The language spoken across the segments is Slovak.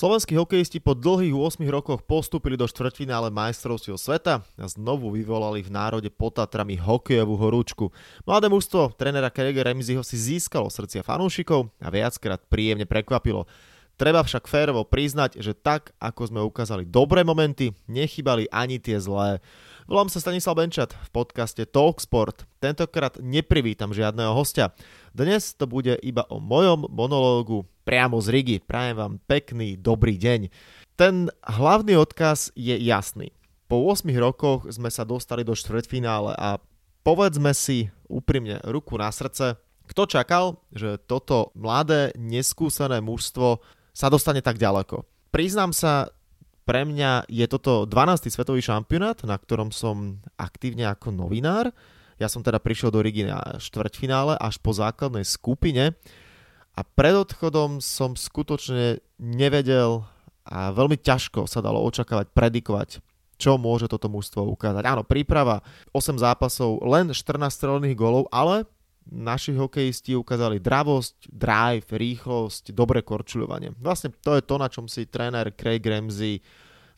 Slovenskí hokejisti po dlhých 8 rokoch postúpili do štvrťfinále majstrovstiev sveta a znovu vyvolali v národe potatrami hokejovú horúčku. Mladé mužstvo trénera Krega Remziho si získalo srdcia fanúšikov a viackrát príjemne prekvapilo. Treba však férovo priznať, že tak, ako sme ukázali dobré momenty, nechybali ani tie zlé. Volám sa Stanislav Benčat v podcaste Talksport. Tentokrát neprivítam žiadneho hostia. Dnes to bude iba o mojom monológu priamo z Rigi. Prajem vám pekný, dobrý deň. Ten hlavný odkaz je jasný. Po 8 rokoch sme sa dostali do štvrťfinále a povedzme si úprimne ruku na srdce, kto čakal, že toto mladé, neskúsené mužstvo sa dostane tak ďaleko. Priznám sa, pre mňa je toto 12. svetový šampionát, na ktorom som aktívne ako novinár. Ja som teda prišiel do Rigi na štvrťfinále až po základnej skupine a pred odchodom som skutočne nevedel a veľmi ťažko sa dalo očakávať, predikovať, čo môže toto mužstvo ukázať. Áno, príprava, 8 zápasov, len 14 strelených golov, ale naši hokejisti ukázali dravosť, drive, rýchlosť, dobré korčuľovanie. Vlastne to je to, na čom si tréner Craig Ramsey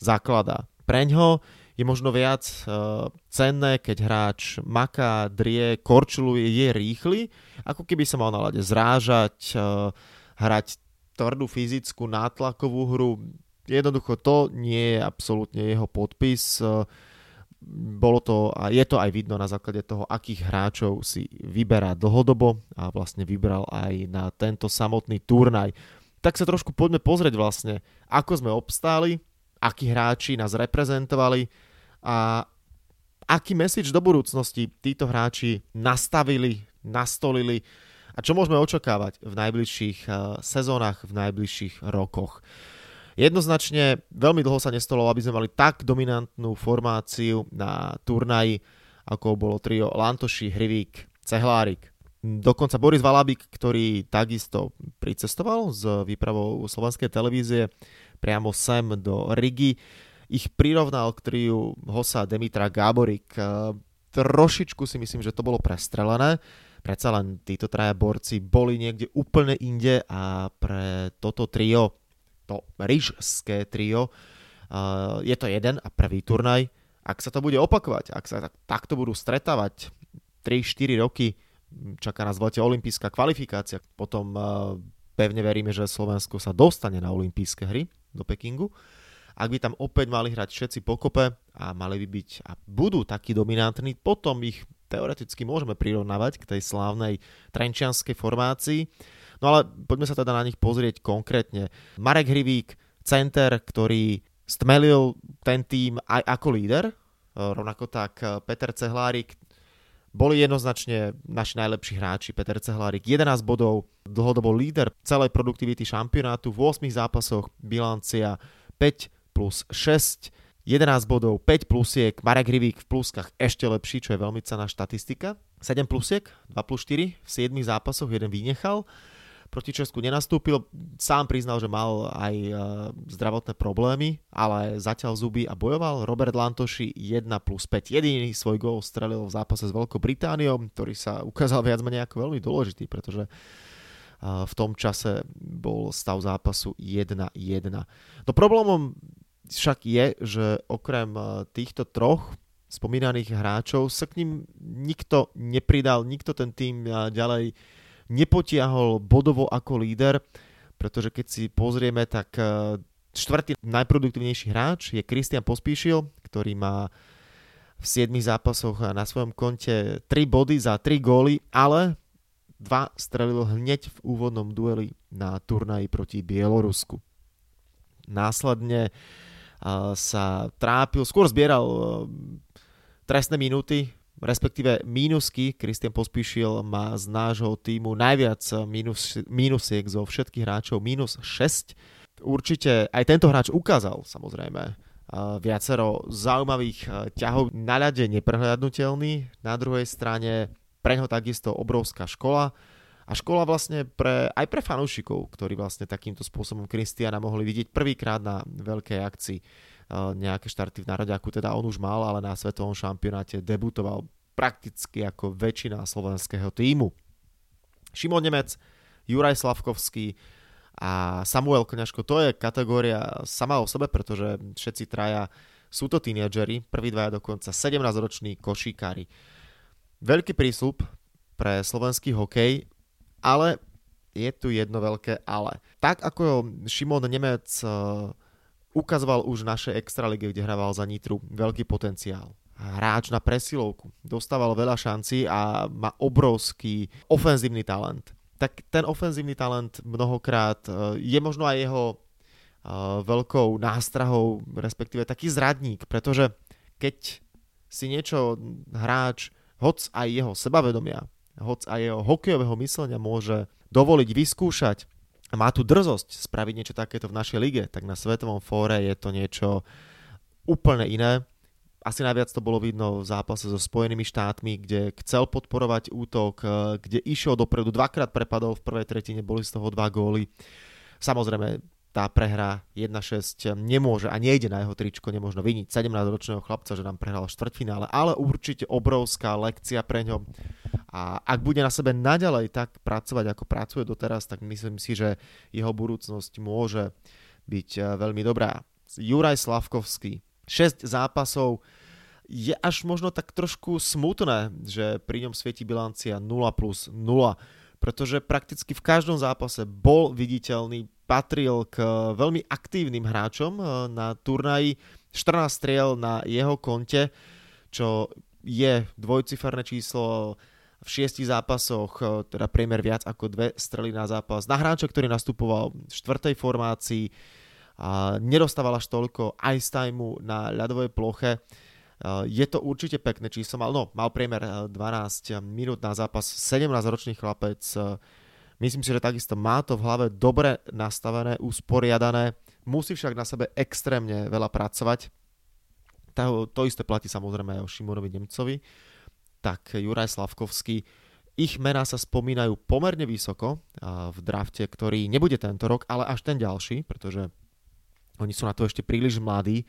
zakladá. Preňho je možno viac uh, cenné, keď hráč maká, drie, korčuluje, je rýchly, ako keby sa mal na lade zrážať, uh, hrať tvrdú fyzickú nátlakovú hru. Jednoducho to nie je absolútne jeho podpis. Uh, bolo to a je to aj vidno na základe toho, akých hráčov si vyberá dlhodobo a vlastne vybral aj na tento samotný turnaj. Tak sa trošku poďme pozrieť vlastne, ako sme obstáli, akí hráči nás reprezentovali a aký message do budúcnosti títo hráči nastavili, nastolili a čo môžeme očakávať v najbližších eh, sezónach, v najbližších rokoch. Jednoznačne veľmi dlho sa nestalo, aby sme mali tak dominantnú formáciu na turnaji, ako bolo trio Lantoši, Hrivík, Cehlárik. Dokonca Boris Valabik, ktorý takisto pricestoval z výpravou slovenskej televízie priamo sem do Rigi, ich prirovnal k triu Hosa, Demitra, Gáborik. Trošičku si myslím, že to bolo prestrelené. Predsa len títo traja borci boli niekde úplne inde a pre toto trio to rížské trio. Uh, je to jeden a prvý turnaj. Ak sa to bude opakovať, ak sa tak, takto budú stretávať 3-4 roky, čaká nás v lete olympijská kvalifikácia, potom uh, pevne veríme, že Slovensko sa dostane na olympijské hry do Pekingu. Ak by tam opäť mali hrať všetci pokope a mali by byť a budú takí dominantní, potom ich teoreticky môžeme prirovnávať k tej slávnej trenčianskej formácii. No ale poďme sa teda na nich pozrieť konkrétne. Marek Hrivík, center, ktorý stmelil ten tým aj ako líder, rovnako tak Peter Cehlárik, boli jednoznačne naši najlepší hráči. Peter Cehlárik 11 bodov, dlhodobo líder celej produktivity šampionátu v 8 zápasoch, bilancia 5 plus 6, 11 bodov, 5 plusiek, Marek Hrivík v pluskách ešte lepší, čo je veľmi cená štatistika. 7 plusiek, 2 plus 4 v 7 zápasoch, jeden vynechal proti Česku nenastúpil. Sám priznal, že mal aj uh, zdravotné problémy, ale zatiaľ zuby a bojoval. Robert Lantoši 1 plus 5. Jediný svoj gól strelil v zápase s Veľkou Britániou, ktorý sa ukázal viac menej ako veľmi dôležitý, pretože uh, v tom čase bol stav zápasu 1-1. No problémom však je, že okrem uh, týchto troch spomínaných hráčov sa k ním nikto nepridal, nikto ten tým ďalej nepotiahol bodovo ako líder, pretože keď si pozrieme, tak e, štvrtý najproduktívnejší hráč je Kristian Pospíšil, ktorý má v 7 zápasoch na svojom konte 3 body za 3 góly, ale dva strelil hneď v úvodnom dueli na turnaji proti Bielorusku. Následne e, sa trápil, skôr zbieral e, trestné minúty respektíve mínusky. Christian Pospíšil má z nášho týmu najviac mínus, mínusiek zo všetkých hráčov, mínus 6. Určite aj tento hráč ukázal samozrejme viacero zaujímavých ťahov na ľade neprehľadnutelný. Na druhej strane pre ňo takisto obrovská škola a škola vlastne pre, aj pre fanúšikov, ktorí vlastne takýmto spôsobom Kristiana mohli vidieť prvýkrát na veľkej akcii nejaké štarty v národe, ako teda on už mal, ale na svetovom šampionáte debutoval prakticky ako väčšina slovenského týmu. Šimon Nemec, Juraj Slavkovský A Samuel Koňaško, to je kategória sama o sebe, pretože všetci traja sú to tínedžeri, prvý dvaja dokonca 17-roční košíkári. Veľký prísľub pre slovenský hokej, ale je tu jedno veľké ale. Tak ako Šimon Nemec eh, ukazoval už v našej extralíge, kde hrával za Nitru, veľký potenciál. Hráč na presilovku, dostával veľa šancí a má obrovský ofenzívny talent. Tak ten ofenzívny talent mnohokrát eh, je možno aj jeho eh, veľkou nástrahou, respektíve taký zradník, pretože keď si niečo hráč, hoc aj jeho sebavedomia, hoc aj jeho hokejového myslenia môže dovoliť vyskúšať má tu drzosť spraviť niečo takéto v našej lige, tak na svetovom fóre je to niečo úplne iné. Asi najviac to bolo vidno v zápase so Spojenými štátmi, kde chcel podporovať útok, kde išiel dopredu, dvakrát prepadol v prvej tretine, boli z toho dva góly. Samozrejme, tá prehra 1-6 nemôže a nejde na jeho tričko, nemôžno vyniť 17-ročného chlapca, že nám prehral v štvrťfinále, ale určite obrovská lekcia pre ňo. A ak bude na sebe naďalej tak pracovať, ako pracuje doteraz, tak myslím si, že jeho budúcnosť môže byť eh, veľmi dobrá. Juraj Slavkovský, 6 zápasov, je až možno tak trošku smutné, že pri ňom svieti bilancia 0 plus 0, pretože prakticky v každom zápase bol viditeľný, patril k veľmi aktívnym hráčom eh, na turnaji, 14 striel na jeho konte, čo je dvojciferné číslo v šiestich zápasoch, teda priemer viac ako dve strely na zápas. Na hráča, ktorý nastupoval v štvrtej formácii, a nedostával až toľko ice timeu na ľadovej ploche. Je to určite pekné číslo, mal, no, mal priemer 12 e, minút na zápas, 17-ročný chlapec. Myslím si, že takisto má to v hlave dobre nastavené, usporiadané. Musí však na sebe extrémne veľa pracovať. To, isté platí samozrejme aj o Šimonovi Nemcovi tak Juraj Slavkovský, ich mená sa spomínajú pomerne vysoko v drafte, ktorý nebude tento rok, ale až ten ďalší, pretože oni sú na to ešte príliš mladí.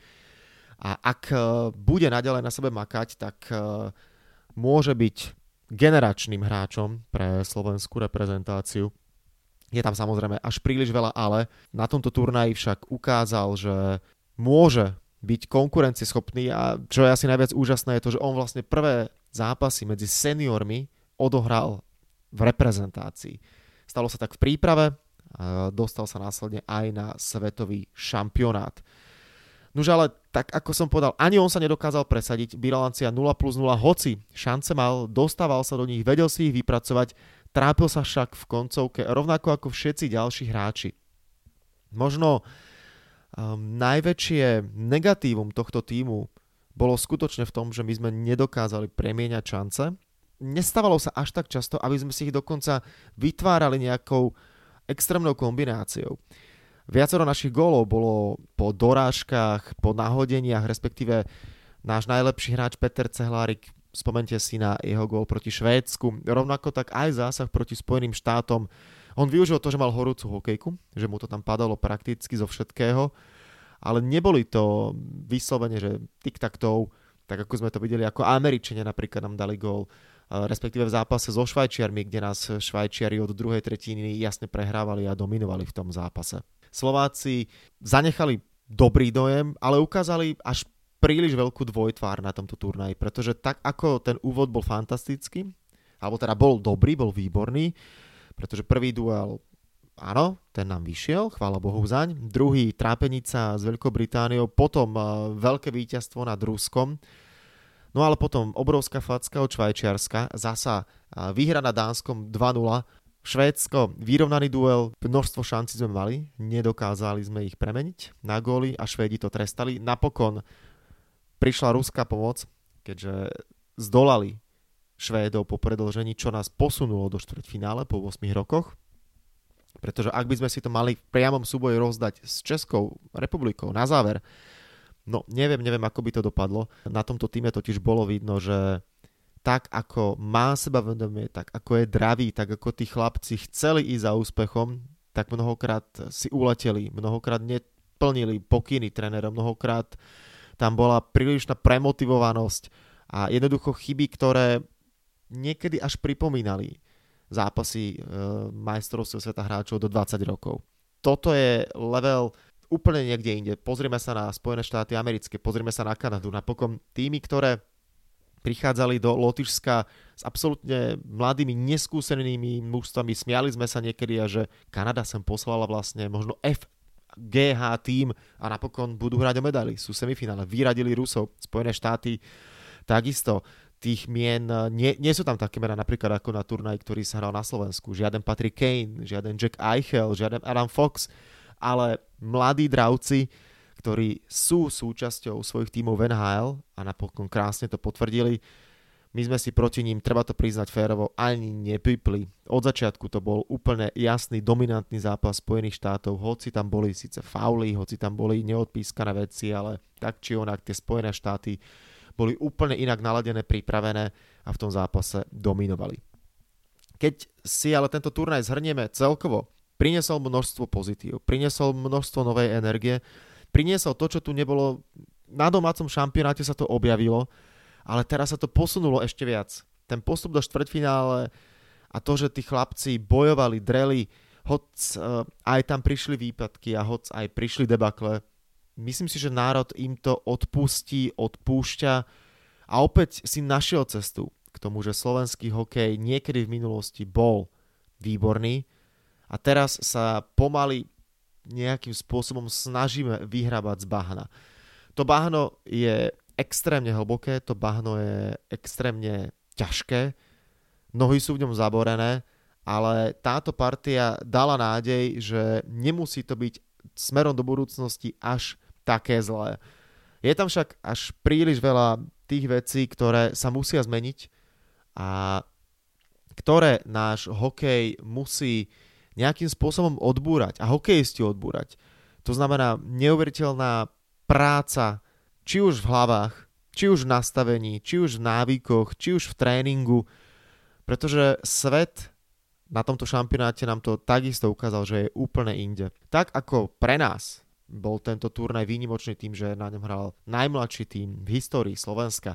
A ak e, bude naďalej na sebe makať, tak e, môže byť generačným hráčom pre slovenskú reprezentáciu. Je tam samozrejme až príliš veľa ale. Na tomto turnaji však ukázal, že môže byť konkurencieschopný a čo je asi najviac úžasné je to, že on vlastne prvé zápasy medzi seniormi odohral v reprezentácii. Stalo sa tak v príprave, dostal sa následne aj na svetový šampionát. Nož ale tak ako som povedal, ani on sa nedokázal presadiť, bilancia 0 plus 0, hoci šance mal, dostával sa do nich, vedel si ich vypracovať, trápil sa však v koncovke, rovnako ako všetci ďalší hráči. Možno um, najväčšie negatívum tohto týmu bolo skutočne v tom, že my sme nedokázali premieňať šance. Nestávalo sa až tak často, aby sme si ich dokonca vytvárali nejakou extrémnou kombináciou. Viacero našich gólov bolo po dorážkach, po nahodeniach, respektíve náš najlepší hráč Peter Cehlárik, spomente si na jeho gól proti Švédsku, rovnako tak aj zásah proti Spojeným štátom. On využil to, že mal horúcu hokejku, že mu to tam padalo prakticky zo všetkého ale neboli to vyslovene, že tic-tac-toe, tak ako sme to videli, ako Američania napríklad nám dali gól, respektíve v zápase so Švajčiarmi, kde nás Švajčiari od druhej tretiny jasne prehrávali a dominovali v tom zápase. Slováci zanechali dobrý dojem, ale ukázali až príliš veľkú dvojtvár na tomto turnaji, pretože tak ako ten úvod bol fantastický, alebo teda bol dobrý, bol výborný, pretože prvý duel áno, ten nám vyšiel, chvála Bohu zaň. Druhý trápenica s Veľkou Britániou, potom uh, veľké víťazstvo nad Ruskom. No ale potom obrovská facka od Švajčiarska, zasa uh, výhra na Dánskom 2-0. Švédsko, vyrovnaný duel, množstvo šanci sme mali, nedokázali sme ich premeniť na góly a Švédi to trestali. Napokon prišla ruská pomoc, keďže zdolali Švédov po predlžení, čo nás posunulo do štvrťfinále po 8 rokoch. Pretože ak by sme si to mali v priamom súboji rozdať s Českou republikou na záver, no neviem, neviem, ako by to dopadlo. Na tomto týme totiž bolo vidno, že tak ako má seba vedomie, tak ako je dravý, tak ako tí chlapci chceli ísť za úspechom, tak mnohokrát si uleteli, mnohokrát neplnili pokyny trénera, mnohokrát tam bola prílišná premotivovanosť a jednoducho chyby, ktoré niekedy až pripomínali zápasy e, majstrovstiev sveta hráčov do 20 rokov. toto je level úplne niekde inde. Pozrieme sa na Spojené štáty americké, pozrieme sa na Kanadu, napokon týmy, ktoré prichádzali do Lotyšska s absolútne mladými, neskúsenými mužstvami. Smiali sme sa niekedy a že Kanada sem poslala vlastne možno FGH tým a napokon budú hrať o medaily. Sú semifinále. Vyradili Rusov, Spojené štáty takisto tých mien, nie, nie sú tam také mená napríklad ako na turnaj, ktorý sa hral na Slovensku. Žiaden Patrick Kane, žiaden Jack Eichel, žiaden Adam Fox, ale mladí dravci, ktorí sú súčasťou svojich tímov v NHL a napokon krásne to potvrdili. My sme si proti ním, treba to priznať férovo, ani nepipli. Od začiatku to bol úplne jasný, dominantný zápas Spojených štátov, hoci tam boli síce fauly, hoci tam boli neodpískané veci, ale tak či onak tie Spojené štáty boli úplne inak naladené, pripravené a v tom zápase dominovali. Keď si ale tento turnaj zhrnieme celkovo, priniesol množstvo pozitív, priniesol množstvo novej energie, priniesol to, čo tu nebolo, na domácom šampionáte sa to objavilo, ale teraz sa to posunulo ešte viac. Ten postup do štvrťfinále a to, že tí chlapci bojovali, dreli, hoc uh, aj tam prišli výpadky a hoc aj prišli debakle, myslím si, že národ im to odpustí, odpúšťa. A opäť si našiel cestu k tomu, že slovenský hokej niekedy v minulosti bol výborný. A teraz sa pomaly nejakým spôsobom snažíme vyhrabať z bahna. To bahno je extrémne hlboké, to bahno je extrémne ťažké, nohy sú v ňom zaborené, ale táto partia dala nádej, že nemusí to byť smerom do budúcnosti až také zlé. Je tam však až príliš veľa tých vecí, ktoré sa musia zmeniť a ktoré náš hokej musí nejakým spôsobom odbúrať a hokejisti odbúrať. To znamená neuveriteľná práca, či už v hlavách, či už v nastavení, či už v návykoch, či už v tréningu, pretože svet na tomto šampionáte nám to takisto ukázal, že je úplne inde. Tak ako pre nás bol tento turnaj výnimočný tým, že na ňom hral najmladší tým v histórii Slovenska,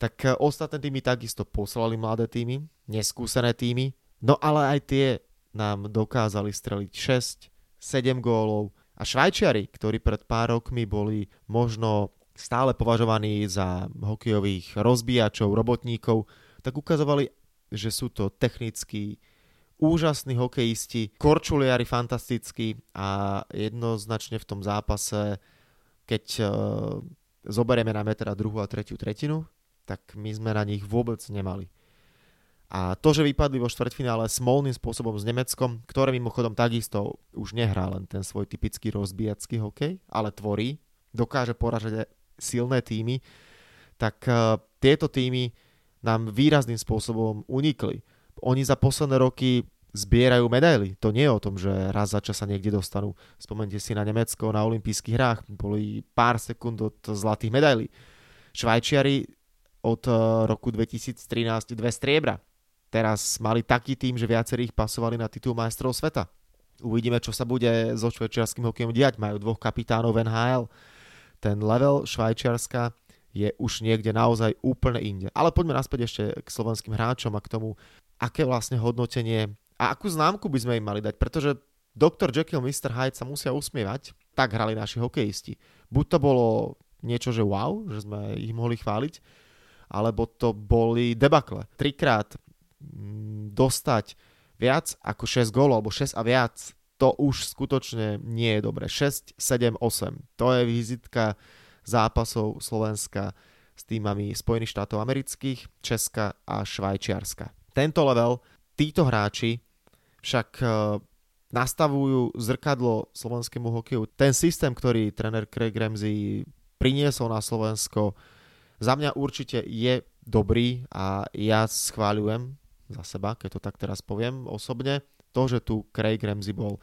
tak ostatné týmy takisto poslali mladé týmy, neskúsené týmy, no ale aj tie nám dokázali streliť 6, 7 gólov a Švajčiari, ktorí pred pár rokmi boli možno stále považovaní za hokejových rozbíjačov, robotníkov, tak ukazovali, že sú to technicky úžasní hokejisti, korčuliari fantastickí a jednoznačne v tom zápase, keď uh, zoberieme na metra druhú a tretiu tretinu, tak my sme na nich vôbec nemali. A to, že vypadli vo štvrťfinále smolným spôsobom s Nemeckom, ktoré mimochodom takisto už nehrá len ten svoj typický rozbíjacký hokej, ale tvorí, dokáže poražať silné týmy, tak uh, tieto týmy nám výrazným spôsobom unikli. Oni za posledné roky zbierajú medaily. To nie je o tom, že raz za čas sa niekde dostanú. Spomente si na Nemecko na olympijských hrách. Boli pár sekúnd od zlatých medailí. Švajčiari od eh, roku 2013 dve striebra teraz mali taký tým, že viacerých pasovali na titul majstrov sveta. Uvidíme, čo sa bude so švajčiarským hokejom diať. Majú dvoch kapitánov NHL. Ten level Švajčiarska je už niekde naozaj úplne inde. Ale poďme naspäť ešte k slovenským hráčom a k tomu, aké vlastne hodnotenie a akú známku by sme im mali dať, pretože Dr. Jekyll, Mr. Hyde sa musia usmievať, tak hrali naši hokejisti. Buď to bolo niečo, že wow, že sme ich mohli chváliť, alebo to boli debakle. Trikrát dostať viac ako 6 gólov alebo 6 a viac, to už skutočne nie je dobre. 6, 7, 8. To je vizitka zápasov Slovenska s týmami Spojených štátov amerických, Česka a Švajčiarska. Tento level, títo hráči však e, nastavujú zrkadlo slovenskému hokeju. Ten systém, ktorý tréner Craig Ramsey priniesol na Slovensko, za mňa určite je dobrý a ja schváľujem za seba, keď to tak teraz poviem osobne, to, že tu Craig Ramsey bol.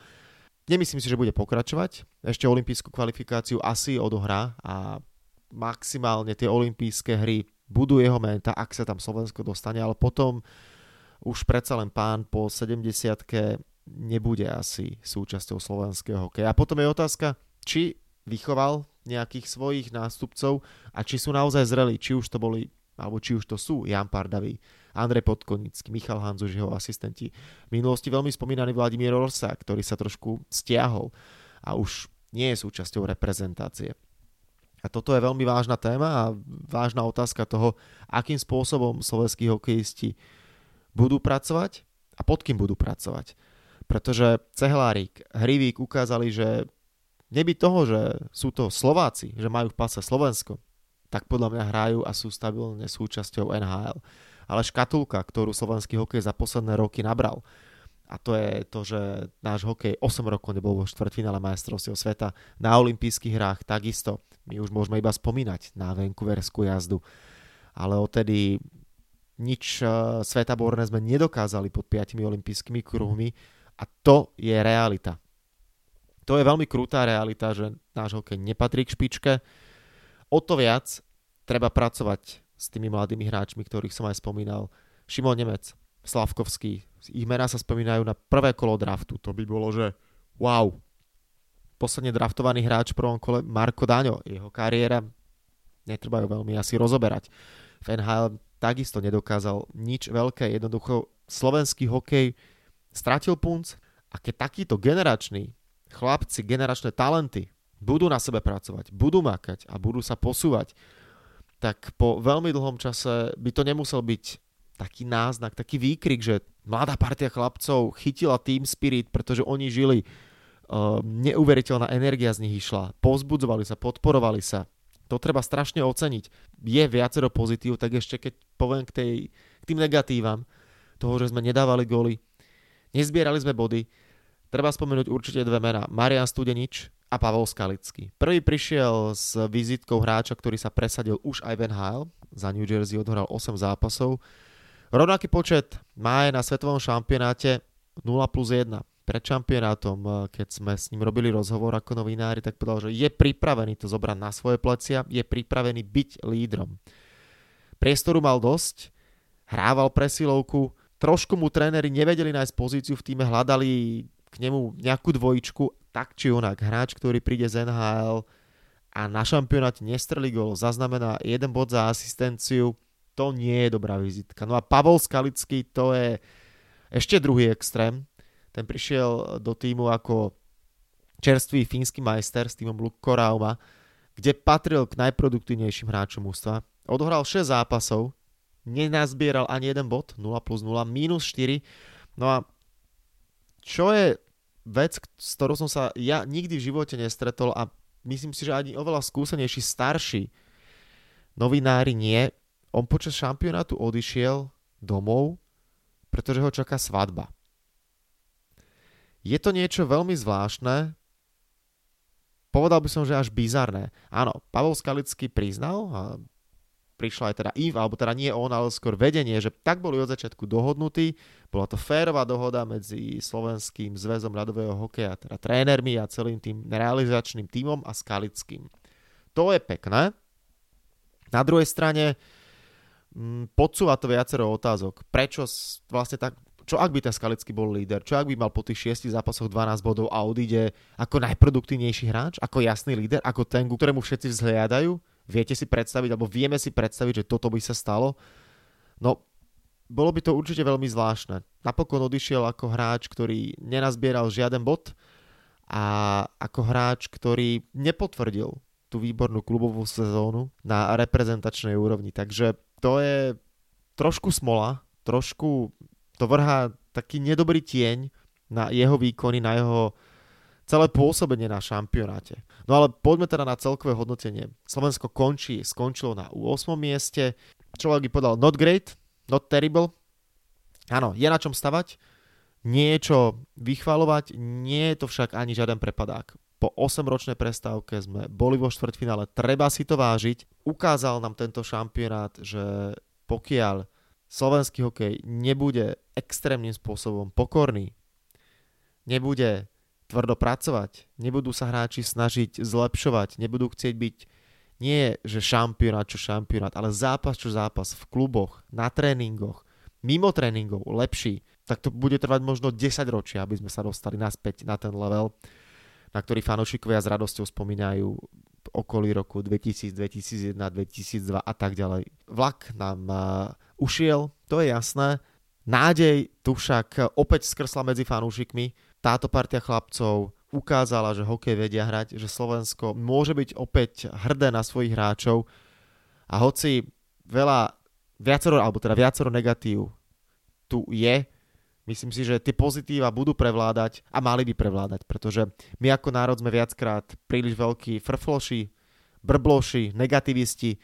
Nemyslím si, že bude pokračovať. Ešte olympijskú kvalifikáciu asi odohrá a maximálne tie olympijské hry budú jeho menta, ak sa tam Slovensko dostane, ale potom už predsa len pán po 70 nebude asi súčasťou slovenského hokeja. A potom je otázka, či vychoval nejakých svojich nástupcov a či sú naozaj zreli, či už to boli alebo či už to sú Jan Pardaví, Andrej Podkonický, Michal Hanzuš, jeho asistenti. V minulosti veľmi spomínaný Vladimír Orsa, ktorý sa trošku stiahol a už nie je súčasťou reprezentácie. A toto je veľmi vážna téma a vážna otázka toho, akým spôsobom slovenskí hokejisti budú pracovať a pod kým budú pracovať. Pretože Cehlárik, Hrivík ukázali, že neby toho, že sú to Slováci, že majú v pase Slovensko, tak podľa mňa hrajú a sú stabilne súčasťou NHL. Ale škatulka, ktorú slovenský hokej za posledné roky nabral, a to je to, že náš hokej 8 rokov nebol vo štvrtfinále majstrovstiev sveta. Na olympijských hrách takisto. My už môžeme iba spomínať na Vancouverskú jazdu. Ale odtedy nič uh, svetaborné sme nedokázali pod 5 olympijskými kruhmi a to je realita. To je veľmi krutá realita, že náš hokej nepatrí k špičke O to viac treba pracovať s tými mladými hráčmi, ktorých som aj spomínal. Šimon Nemec, Slavkovský, ich mená sa spomínajú na prvé kolo draftu. To by bolo, že wow. Posledne draftovaný hráč v prvom kole Marko Daňo. Jeho kariéra netreba ju veľmi asi rozoberať. V NHL takisto nedokázal nič veľké. Jednoducho slovenský hokej stratil punc a keď takíto generační chlapci, generačné talenty budú na sebe pracovať, budú makať a budú sa posúvať, tak po veľmi dlhom čase by to nemusel byť taký náznak, taký výkrik, že mladá partia chlapcov chytila Team Spirit, pretože oni žili, uh, neuveriteľná energia z nich išla, pozbudzovali sa, podporovali sa. To treba strašne oceniť. Je viacero pozitív, tak ešte keď poviem k, tej, k tým negatívam toho, že sme nedávali góly, nezbierali sme body, treba spomenúť určite dve mená. Marian Studenič, a Pavol Skalický. Prvý prišiel s vizitkou hráča, ktorý sa presadil už aj v NHL. Za New Jersey odhral 8 zápasov. Rovnaký počet má aj na svetovom šampionáte 0 plus 1. Pred šampionátom, eh, keď sme s ním robili rozhovor ako novinári, tak povedal, že je pripravený to zobrať na svoje plecia, je pripravený byť lídrom. Priestoru mal dosť, hrával presilovku, trošku mu tréneri nevedeli nájsť pozíciu v týme, hľadali k nemu nejakú dvojičku tak či onak hráč, ktorý príde z NHL a na šampionáte nestrelí gol, zaznamená jeden bod za asistenciu, to nie je dobrá vizitka. No a Pavol Skalický to je ešte druhý extrém. Ten prišiel do týmu ako čerstvý fínsky majster s týmom Lukko Rauma, kde patril k najproduktívnejším hráčom ústva. Odohral 6 zápasov, nenazbieral ani jeden bod, 0 plus 0, minus 4. No a čo je vec, s ktorou som sa ja nikdy v živote nestretol a myslím si, že ani oveľa skúsenejší starší novinári nie. On počas šampionátu odišiel domov, pretože ho čaká svadba. Je to niečo veľmi zvláštne, povedal by som, že až bizarné. Áno, Pavel Skalický priznal, prišla aj teda IF, alebo teda nie on, ale skôr vedenie, že tak boli od začiatku dohodnutí. Bola to férová dohoda medzi Slovenským zväzom ľadového hokeja, teda trénermi a celým tým realizačným tímom a Skalickým. To je pekné. Na druhej strane mm, podsúva to viacero otázok. Prečo vlastne tak, čo ak by ten Skalický bol líder? Čo ak by mal po tých 6 zápasoch 12 bodov a odíde ako najproduktívnejší hráč? Ako jasný líder? Ako ten, ktorému všetci vzhliadajú? Viete si predstaviť, alebo vieme si predstaviť, že toto by sa stalo? No, bolo by to určite veľmi zvláštne. Napokon odišiel ako hráč, ktorý nenazbieral žiaden bod a ako hráč, ktorý nepotvrdil tú výbornú klubovú sezónu na reprezentačnej úrovni. Takže to je trošku smola, trošku to vrhá taký nedobrý tieň na jeho výkony, na jeho celé pôsobenie na šampionáte. No ale poďme teda na celkové hodnotenie. Slovensko končí, skončilo na 8. mieste. Človek by povedal not great, not terrible. Áno, je na čom stavať, nie je čo vychvalovať, nie je to však ani žiaden prepadák. Po 8-ročnej prestávke sme boli vo štvrťfinále, treba si to vážiť. Ukázal nám tento šampionát, že pokiaľ slovenský hokej nebude extrémnym spôsobom pokorný, nebude tvrdo pracovať, nebudú sa hráči snažiť zlepšovať, nebudú chcieť byť nie že šampionát čo šampionát, ale zápas čo zápas v kluboch, na tréningoch, mimo tréningov, lepší, tak to bude trvať možno 10 ročia, aby sme sa dostali naspäť na ten level, na ktorý fanúšikovia s radosťou spomínajú okolí roku 2000, 2001, 2002 a tak ďalej. Vlak nám uh, ušiel, to je jasné. Nádej tu však opäť skrsla medzi fanúšikmi. Táto partia chlapcov ukázala, že hokej vedia hrať, že Slovensko môže byť opäť hrdé na svojich hráčov. A hoci veľa, viacero, alebo teda viacero negatív tu je, myslím si, že tie pozitíva budú prevládať a mali by prevládať, pretože my ako národ sme viackrát príliš veľkí frfloši, brbloši, negativisti,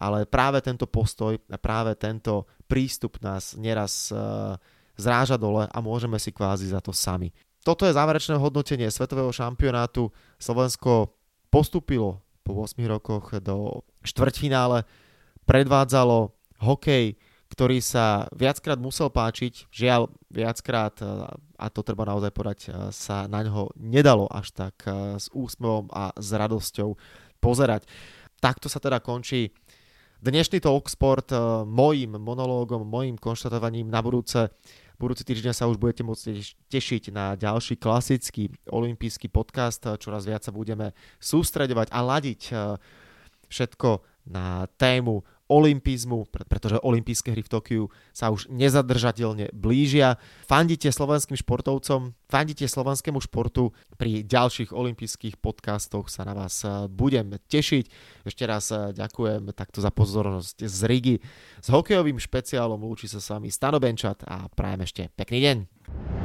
ale práve tento postoj a práve tento prístup nás neraz uh, zráža dole a môžeme si kvázi za to sami. Toto je záverečné hodnotenie svetového šampionátu. Slovensko postupilo po 8 rokoch do štvrťfinále, predvádzalo hokej, ktorý sa viackrát musel páčiť, žiaľ viackrát, a to treba naozaj povedať, sa na ňo nedalo až tak s úsmevom a s radosťou pozerať. Takto sa teda končí Dnešný Talksport mojim monológom, mojim konštatovaním na budúce budúci týždeň sa už budete môcť tešiť na ďalší klasický olimpijský podcast. Čoraz viac sa budeme sústredovať a ladiť uh, všetko na tému olympizmu, pretože olympijské hry v Tokiu sa už nezadržateľne blížia. Fandite slovenským športovcom, fandite slovenskému športu. Pri ďalších olympijských podcastoch sa na vás eh, budem tešiť. Ešte raz eh, ďakujem takto za pozornosť z Rigi. S hokejovým špeciálom lúči sa s vami Stano Benčat a prajem ešte pekný deň.